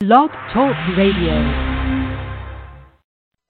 Blog Talk Radio.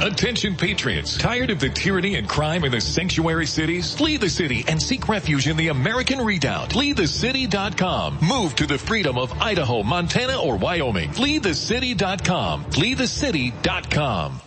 Attention patriots, tired of the tyranny and crime in the sanctuary cities? Flee the city and seek refuge in the American Redoubt. FleeTheCity.com. Move to the freedom of Idaho, Montana, or Wyoming. FleeTheCity.com. FleeTheCity.com.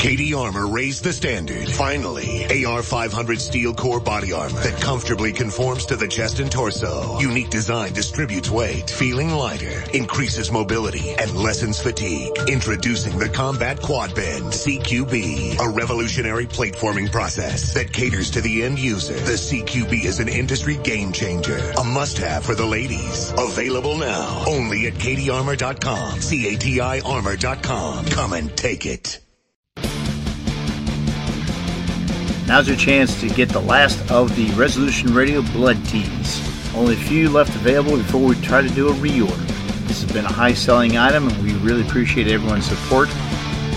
CATI Armor raised the standard. Finally, AR500 steel core body armor that comfortably conforms to the chest and torso. Unique design distributes weight, feeling lighter, increases mobility, and lessens fatigue. Introducing the Combat Quad Bend CQB, a revolutionary plate forming process that caters to the end user. The CQB is an industry game changer, a must-have for the ladies. Available now, only at CATIArmor.com, C-A-T-I Armor.com. Come and take it. Now's your chance to get the last of the Resolution Radio Blood Tees. Only a few left available before we try to do a reorder. This has been a high selling item and we really appreciate everyone's support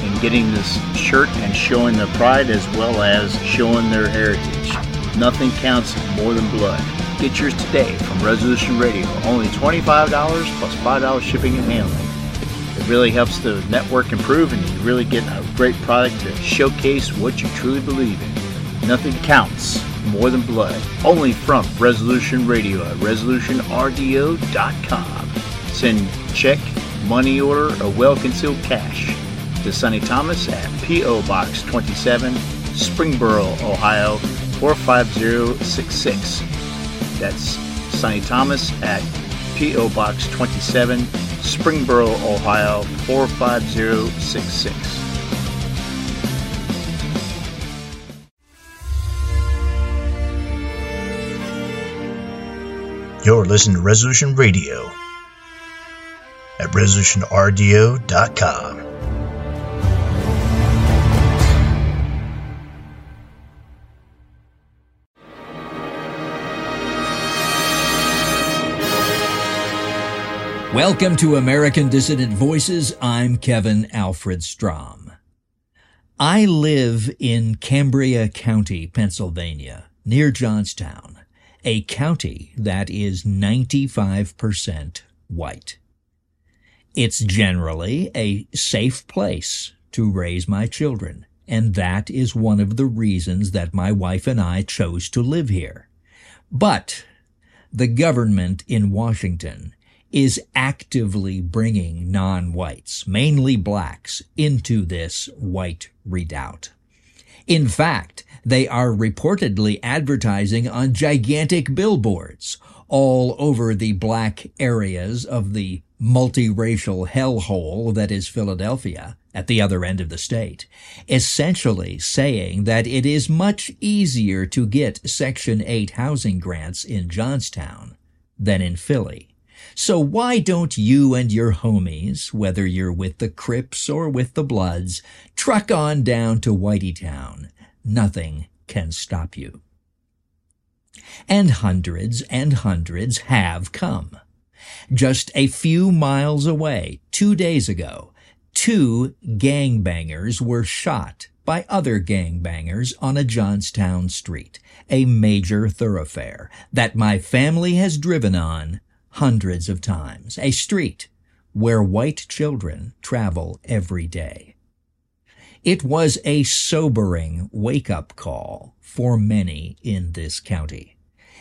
in getting this shirt and showing their pride as well as showing their heritage. Nothing counts more than blood. Get yours today from Resolution Radio. Only $25 plus $5 shipping and handling. It really helps the network improve and you really get a great product to showcase what you truly believe in. Nothing counts more than blood. Only from Resolution Radio at resolutionrdo.com. Send check, money order, or well concealed cash to Sonny Thomas at P.O. Box 27, Springboro, Ohio 45066. That's Sonny Thomas at P.O. Box 27, Springboro, Ohio 45066. You're listening to Resolution Radio at resolutionrdo.com. Welcome to American Dissident Voices. I'm Kevin Alfred Strom. I live in Cambria County, Pennsylvania, near Johnstown a county that is 95% white. It's generally a safe place to raise my children, and that is one of the reasons that my wife and I chose to live here. But the government in Washington is actively bringing non-whites, mainly blacks, into this white redoubt. In fact, they are reportedly advertising on gigantic billboards all over the black areas of the multiracial hellhole that is Philadelphia at the other end of the state, essentially saying that it is much easier to get Section 8 housing grants in Johnstown than in Philly. So why don't you and your homies, whether you're with the Crips or with the Bloods, truck on down to Whiteytown nothing can stop you. And hundreds and hundreds have come. Just a few miles away, two days ago, two gangbangers were shot by other gangbangers on a Johnstown street, a major thoroughfare that my family has driven on hundreds of times, a street where white children travel every day. It was a sobering wake-up call for many in this county,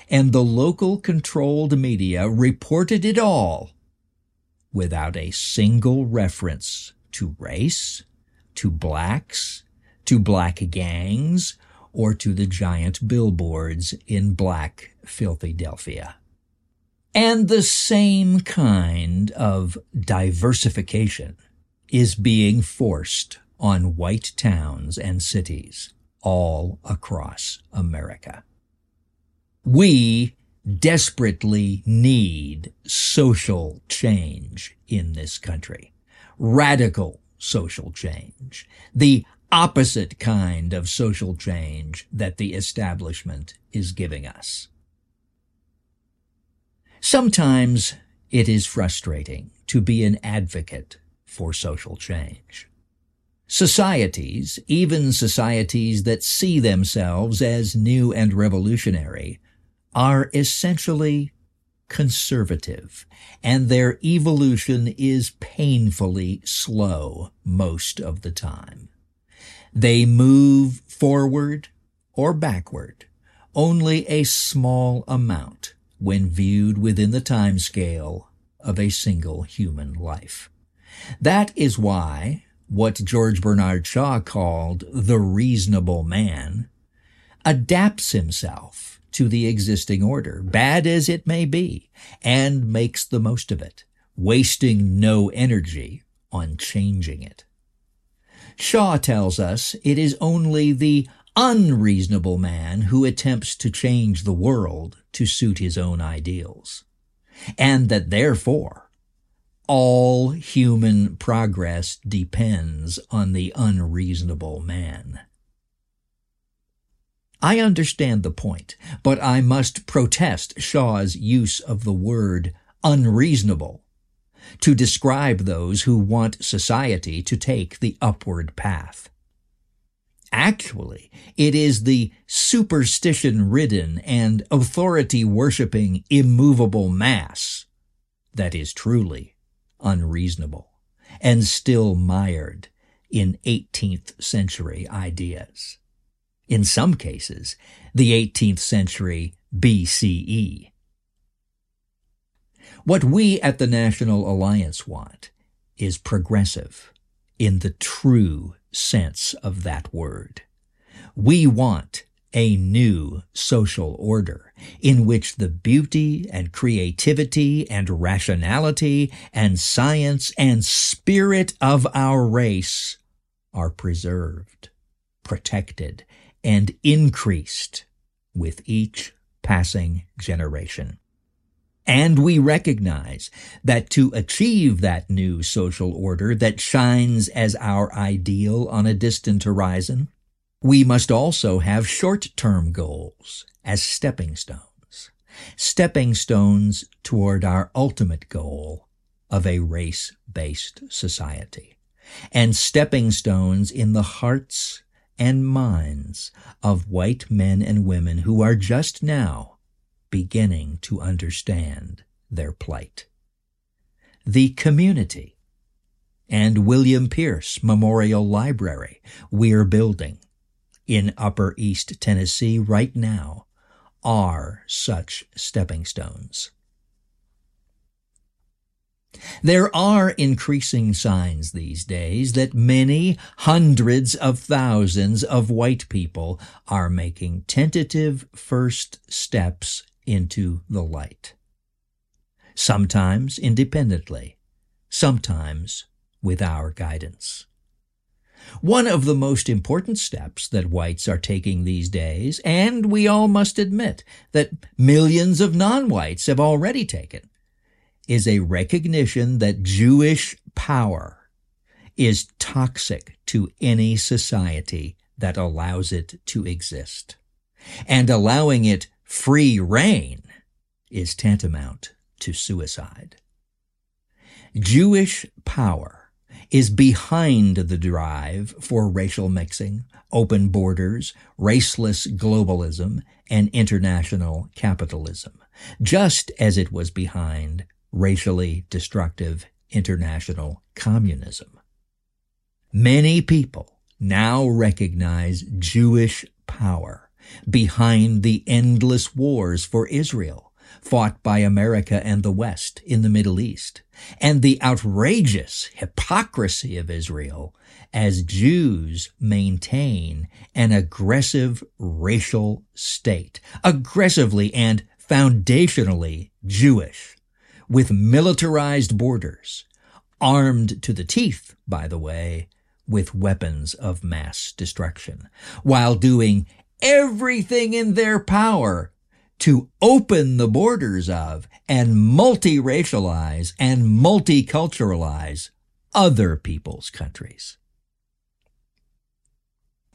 and the local controlled media reported it all without a single reference to race, to blacks, to black gangs, or to the giant billboards in black Philadelphia. And the same kind of diversification is being forced on white towns and cities all across America. We desperately need social change in this country. radical social change, the opposite kind of social change that the establishment is giving us. Sometimes it is frustrating to be an advocate for social change. Societies, even societies that see themselves as new and revolutionary, are essentially conservative, and their evolution is painfully slow most of the time. They move forward or backward only a small amount when viewed within the time scale of a single human life. That is why what George Bernard Shaw called the reasonable man adapts himself to the existing order, bad as it may be, and makes the most of it, wasting no energy on changing it. Shaw tells us it is only the unreasonable man who attempts to change the world to suit his own ideals, and that therefore all human progress depends on the unreasonable man. I understand the point, but I must protest Shaw's use of the word unreasonable to describe those who want society to take the upward path. Actually, it is the superstition ridden and authority worshiping immovable mass that is truly unreasonable and still mired in 18th century ideas in some cases, the 18th century BCE. What we at the National Alliance want is progressive in the true sense of that word. We want a new social order in which the beauty and creativity and rationality and science and spirit of our race are preserved, protected, and increased with each passing generation. And we recognize that to achieve that new social order that shines as our ideal on a distant horizon, we must also have short-term goals as stepping stones, stepping stones toward our ultimate goal of a race-based society, and stepping stones in the hearts and minds of white men and women who are just now beginning to understand their plight. The community and William Pierce Memorial Library we're building in Upper East Tennessee right now are such stepping stones. There are increasing signs these days that many hundreds of thousands of white people are making tentative first steps into the light. Sometimes independently, sometimes with our guidance. One of the most important steps that whites are taking these days, and we all must admit that millions of non-whites have already taken, is a recognition that Jewish power is toxic to any society that allows it to exist. And allowing it free reign is tantamount to suicide. Jewish power is behind the drive for racial mixing, open borders, raceless globalism, and international capitalism, just as it was behind racially destructive international communism. Many people now recognize Jewish power behind the endless wars for Israel fought by America and the West in the Middle East, and the outrageous hypocrisy of Israel as Jews maintain an aggressive racial state, aggressively and foundationally Jewish with militarized borders, armed to the teeth, by the way, with weapons of mass destruction, while doing everything in their power to open the borders of and multiracialize and multiculturalize other people's countries.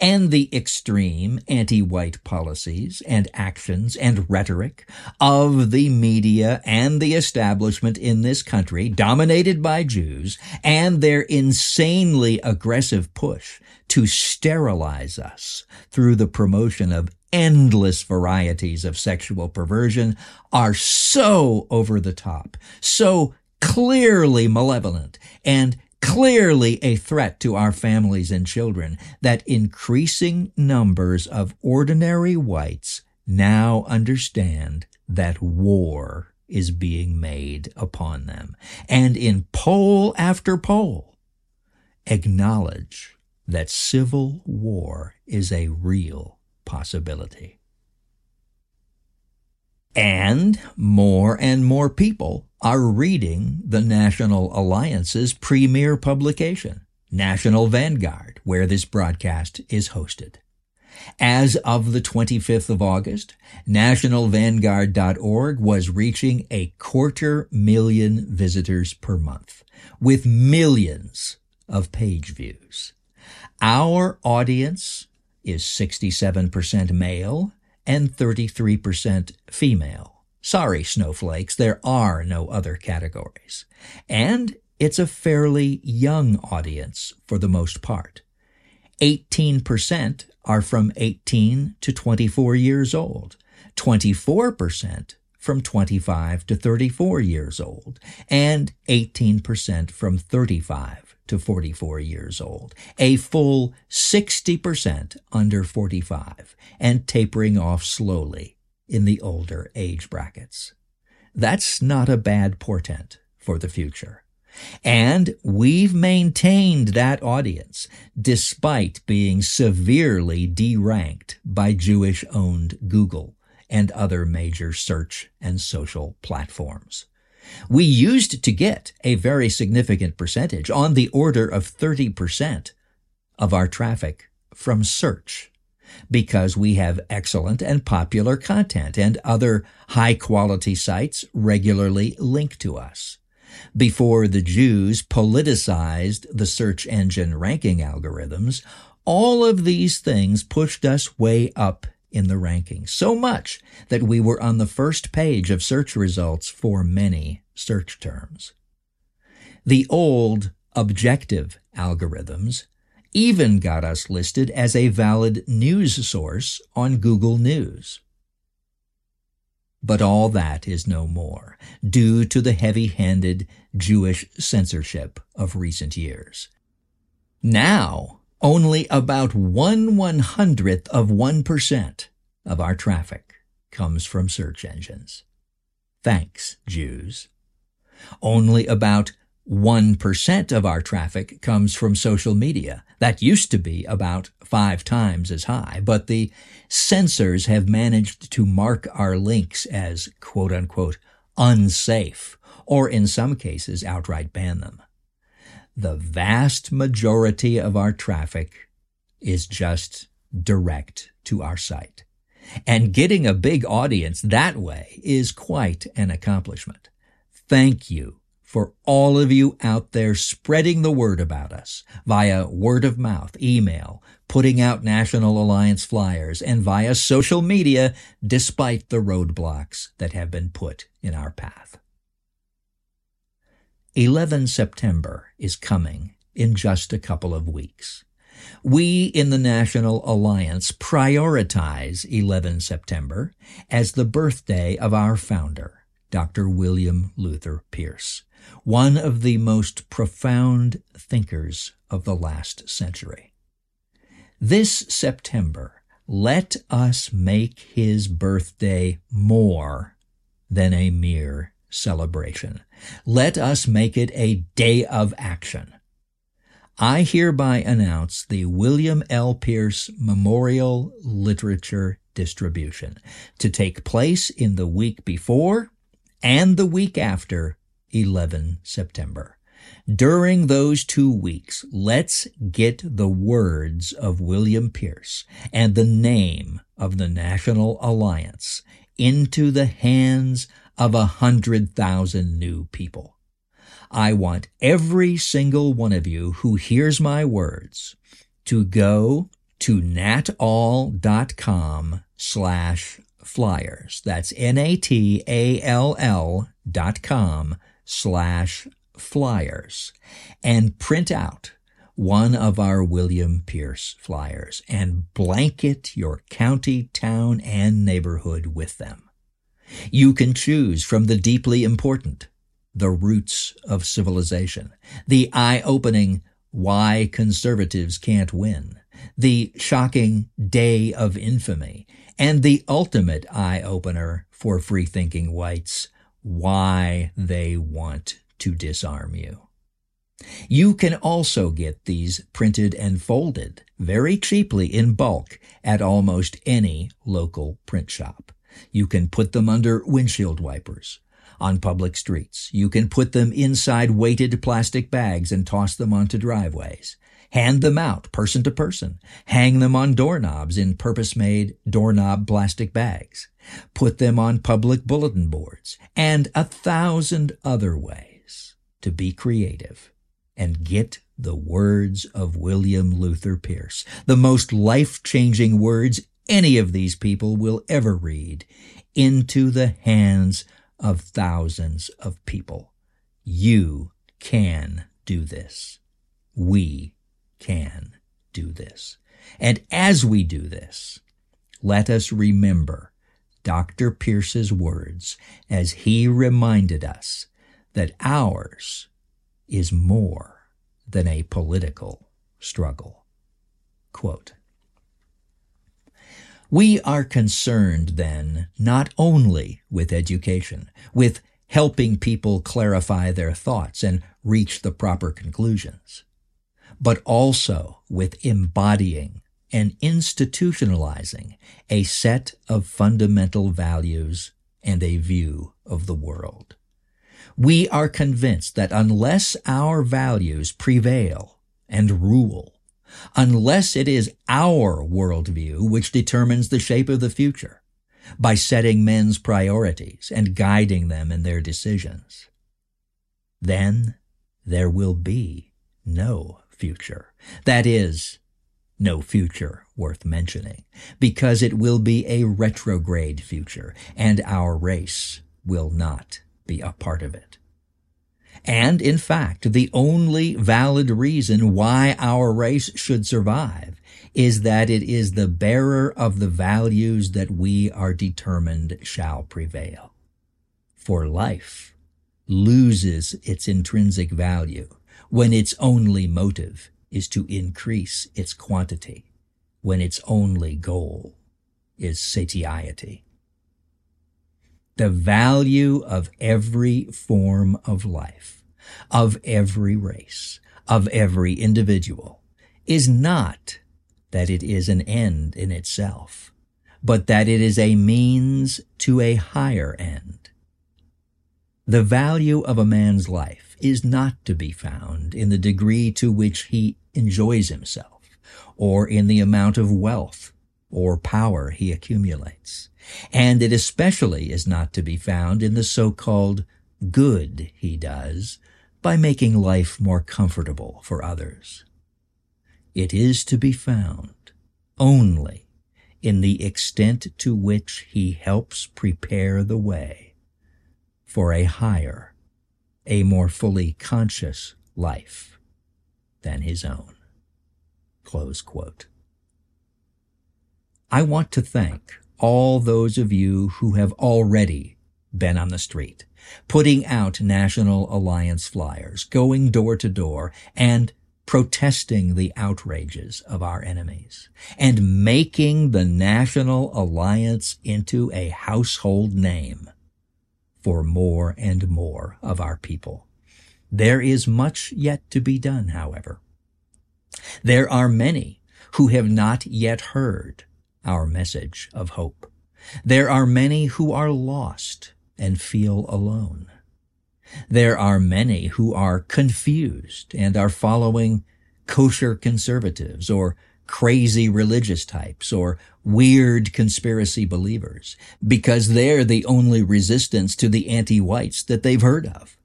And the extreme anti-white policies and actions and rhetoric of the media and the establishment in this country dominated by Jews and their insanely aggressive push to sterilize us through the promotion of endless varieties of sexual perversion are so over the top, so clearly malevolent and clearly a threat to our families and children that increasing numbers of ordinary whites now understand that war is being made upon them. And in poll after poll, acknowledge that civil war is a real possibility. And more and more people are reading the National Alliance's premier publication, National Vanguard, where this broadcast is hosted. As of the 25th of August, nationalvanguard.org was reaching a quarter million visitors per month, with millions of page views. Our audience is 67% male and 33% female. Sorry, snowflakes, there are no other categories. And it's a fairly young audience for the most part. 18% are from 18 to 24 years old, 24% from 25 to 34 years old, and 18% from 35 to 44 years old, a full 60% under 45, and tapering off slowly in the older age brackets. That's not a bad portent for the future. And we've maintained that audience despite being severely deranked by Jewish owned Google and other major search and social platforms. We used to get a very significant percentage on the order of 30% of our traffic from search because we have excellent and popular content and other high quality sites regularly link to us. Before the Jews politicized the search engine ranking algorithms, all of these things pushed us way up in the rankings, so much that we were on the first page of search results for many search terms. The old objective algorithms even got us listed as a valid news source on Google News. But all that is no more, due to the heavy-handed Jewish censorship of recent years. Now, only about one one hundredth of one percent of our traffic comes from search engines. Thanks, Jews. Only about 1% of our traffic comes from social media. That used to be about five times as high, but the censors have managed to mark our links as quote unquote unsafe, or in some cases outright ban them. The vast majority of our traffic is just direct to our site. And getting a big audience that way is quite an accomplishment. Thank you for all of you out there spreading the word about us via word of mouth, email, putting out National Alliance flyers, and via social media despite the roadblocks that have been put in our path. 11 September is coming in just a couple of weeks. We in the National Alliance prioritize 11 September as the birthday of our founder, Dr. William Luther Pierce one of the most profound thinkers of the last century. This September, let us make his birthday more than a mere celebration. Let us make it a day of action. I hereby announce the William L. Pierce Memorial Literature Distribution to take place in the week before and the week after 11 September. During those two weeks, let's get the words of William Pierce and the name of the National Alliance into the hands of a hundred thousand new people. I want every single one of you who hears my words to go to natall.com slash flyers. That's N-A-T-A-L-L dot com slash flyers and print out one of our William Pierce flyers and blanket your county, town, and neighborhood with them. You can choose from the deeply important, the roots of civilization, the eye-opening why conservatives can't win, the shocking day of infamy, and the ultimate eye-opener for free-thinking whites, why they want to disarm you. You can also get these printed and folded very cheaply in bulk at almost any local print shop. You can put them under windshield wipers on public streets. You can put them inside weighted plastic bags and toss them onto driveways. Hand them out person to person. Hang them on doorknobs in purpose-made doorknob plastic bags. Put them on public bulletin boards and a thousand other ways to be creative and get the words of William Luther Pierce, the most life-changing words any of these people will ever read, into the hands of thousands of people. You can do this. We can do this. And as we do this, let us remember Dr. Pierce's words as he reminded us that ours is more than a political struggle. Quote, we are concerned then not only with education, with helping people clarify their thoughts and reach the proper conclusions, but also with embodying and institutionalizing a set of fundamental values and a view of the world. We are convinced that unless our values prevail and rule, unless it is our worldview which determines the shape of the future by setting men's priorities and guiding them in their decisions. Then there will be no future. That is, no future worth mentioning, because it will be a retrograde future, and our race will not be a part of it. And in fact, the only valid reason why our race should survive is that it is the bearer of the values that we are determined shall prevail. For life loses its intrinsic value when its only motive is to increase its quantity, when its only goal is satiety. The value of every form of life, of every race, of every individual, is not that it is an end in itself, but that it is a means to a higher end. The value of a man's life is not to be found in the degree to which he enjoys himself, or in the amount of wealth or power he accumulates. And it especially is not to be found in the so-called good he does by making life more comfortable for others. It is to be found only in the extent to which he helps prepare the way for a higher, a more fully conscious life than his own. I want to thank all those of you who have already been on the street, putting out National Alliance flyers, going door to door, and protesting the outrages of our enemies, and making the National Alliance into a household name for more and more of our people. There is much yet to be done, however. There are many who have not yet heard our message of hope. There are many who are lost and feel alone. There are many who are confused and are following kosher conservatives or crazy religious types or weird conspiracy believers because they're the only resistance to the anti-whites that they've heard of.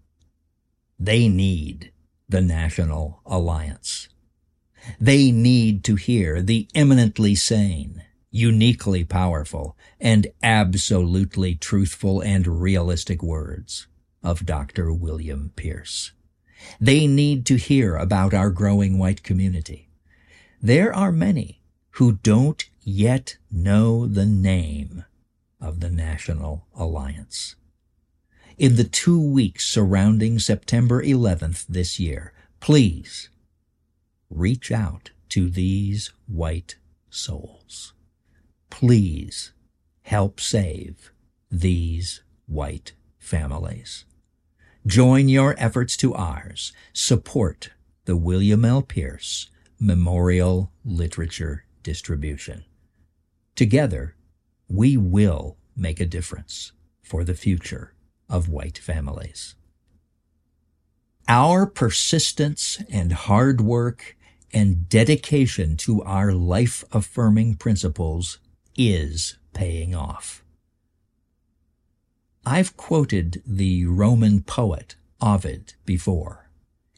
They need the National Alliance. They need to hear the eminently sane, uniquely powerful, and absolutely truthful and realistic words of Dr. William Pierce. They need to hear about our growing white community. There are many who don't yet know the name of the National Alliance. In the two weeks surrounding September 11th this year, please reach out to these white souls. Please help save these white families. Join your efforts to ours. Support the William L. Pierce Memorial Literature Distribution. Together, we will make a difference for the future of white families. Our persistence and hard work and dedication to our life affirming principles is paying off. I've quoted the Roman poet Ovid before,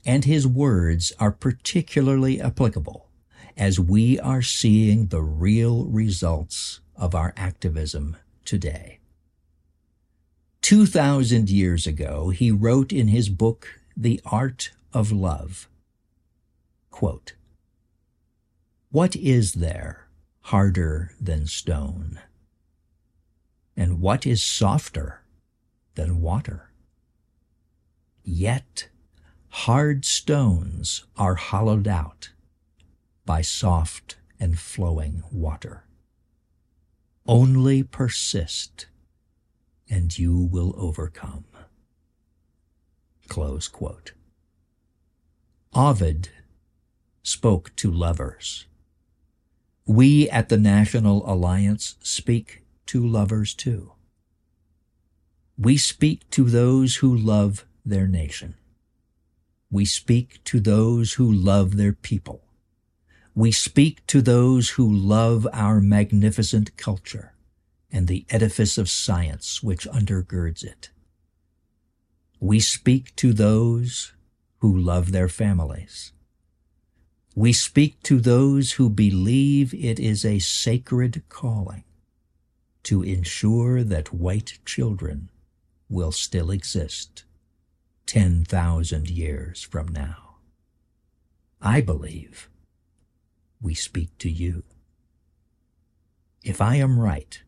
and his words are particularly applicable as we are seeing the real results of our activism today. 2,000 years ago, he wrote in his book, The Art of Love, quote, What is there harder than stone? And what is softer than water? Yet hard stones are hollowed out by soft and flowing water. Only persist and you will overcome. Close quote. Ovid spoke to lovers. We at the National Alliance speak to lovers too. We speak to those who love their nation. We speak to those who love their people. We speak to those who love our magnificent culture and the edifice of science which undergirds it. We speak to those who love their families. We speak to those who believe it is a sacred calling to ensure that white children will still exist 10,000 years from now. I believe we speak to you. If I am right,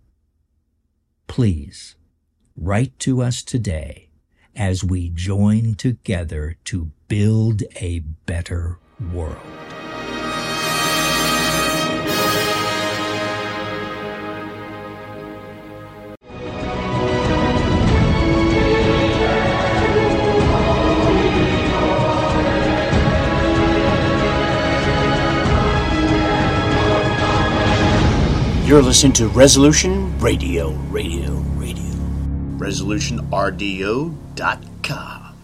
please write to us today as we join together to build a better world. You're listening to Resolution Radio, Radio, Radio. ResolutionRDO.com.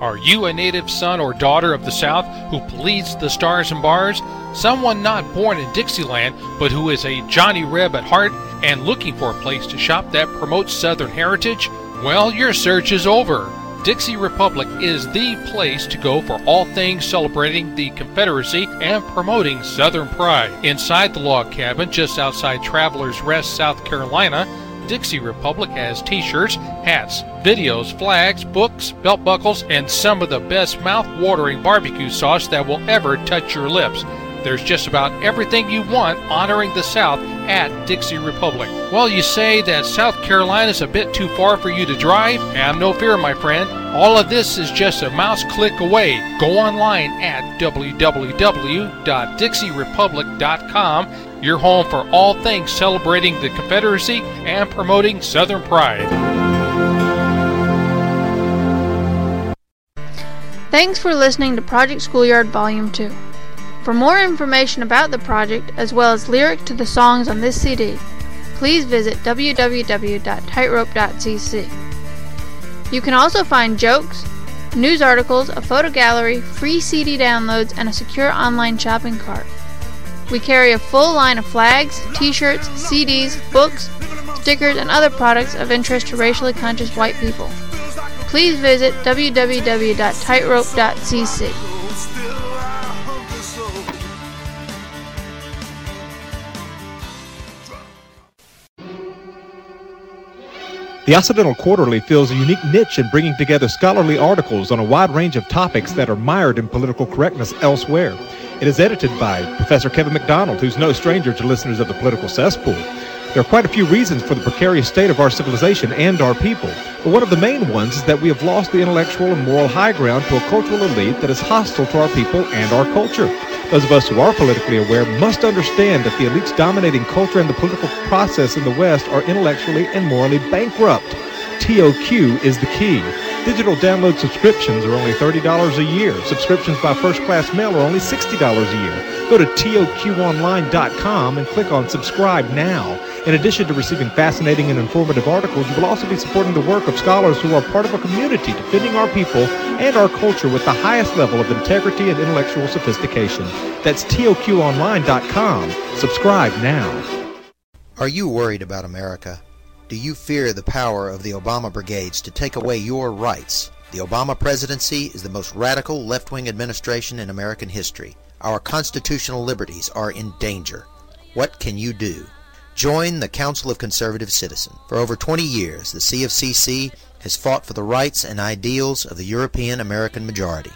Are you a native son or daughter of the South who bleeds the stars and bars? Someone not born in Dixieland, but who is a Johnny Reb at heart and looking for a place to shop that promotes Southern heritage? Well, your search is over. Dixie Republic is the place to go for all things celebrating the Confederacy and promoting Southern pride. Inside the log cabin, just outside Travelers Rest, South Carolina, Dixie Republic has t shirts, hats, videos, flags, books, belt buckles, and some of the best mouth watering barbecue sauce that will ever touch your lips. There's just about everything you want honoring the South at Dixie Republic. Well, you say that South Carolina's a bit too far for you to drive? Have no fear, my friend. All of this is just a mouse click away. Go online at www.dixierepublic.com, your home for all things celebrating the Confederacy and promoting Southern pride. Thanks for listening to Project Schoolyard Volume 2. For more information about the project, as well as lyrics to the songs on this CD, please visit www.tightrope.cc. You can also find jokes, news articles, a photo gallery, free CD downloads, and a secure online shopping cart. We carry a full line of flags, t shirts, CDs, books, stickers, and other products of interest to racially conscious white people. please visit www.tightrope.cc. The Occidental Quarterly fills a unique niche in bringing together scholarly articles on a wide range of topics that are mired in political correctness elsewhere. It is edited by Professor Kevin MacDonald, who's no stranger to listeners of the political cesspool. There are quite a few reasons for the precarious state of our civilization and our people, but one of the main ones is that we have lost the intellectual and moral high ground to a cultural elite that is hostile to our people and our culture. Those of us who are politically aware must understand that the elites dominating culture and the political process in the West are intellectually and morally bankrupt. TOQ is the key. Digital download subscriptions are only $30 a year. Subscriptions by first class mail are only $60 a year. Go to TOQOnline.com and click on subscribe now. In addition to receiving fascinating and informative articles, you will also be supporting the work of scholars who are part of a community defending our people and our culture with the highest level of integrity and intellectual sophistication. That's TOQOnline.com. Subscribe now. Are you worried about America? Do you fear the power of the Obama brigades to take away your rights? The Obama presidency is the most radical left wing administration in American history. Our constitutional liberties are in danger. What can you do? Join the Council of Conservative Citizens. For over 20 years, the CofCC has fought for the rights and ideals of the European American majority.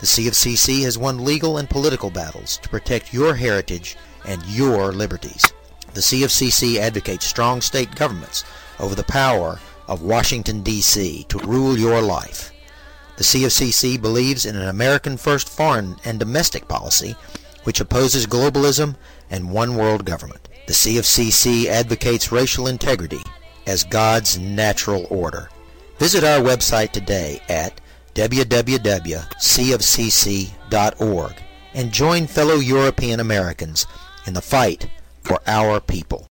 The CofCC has won legal and political battles to protect your heritage and your liberties. The CofCC advocates strong state governments over the power of Washington, D.C. to rule your life. The CofCC believes in an American first foreign and domestic policy which opposes globalism and one world government. The CofCC advocates racial integrity as God's natural order. Visit our website today at www.cofcc.org and join fellow European Americans in the fight for our people.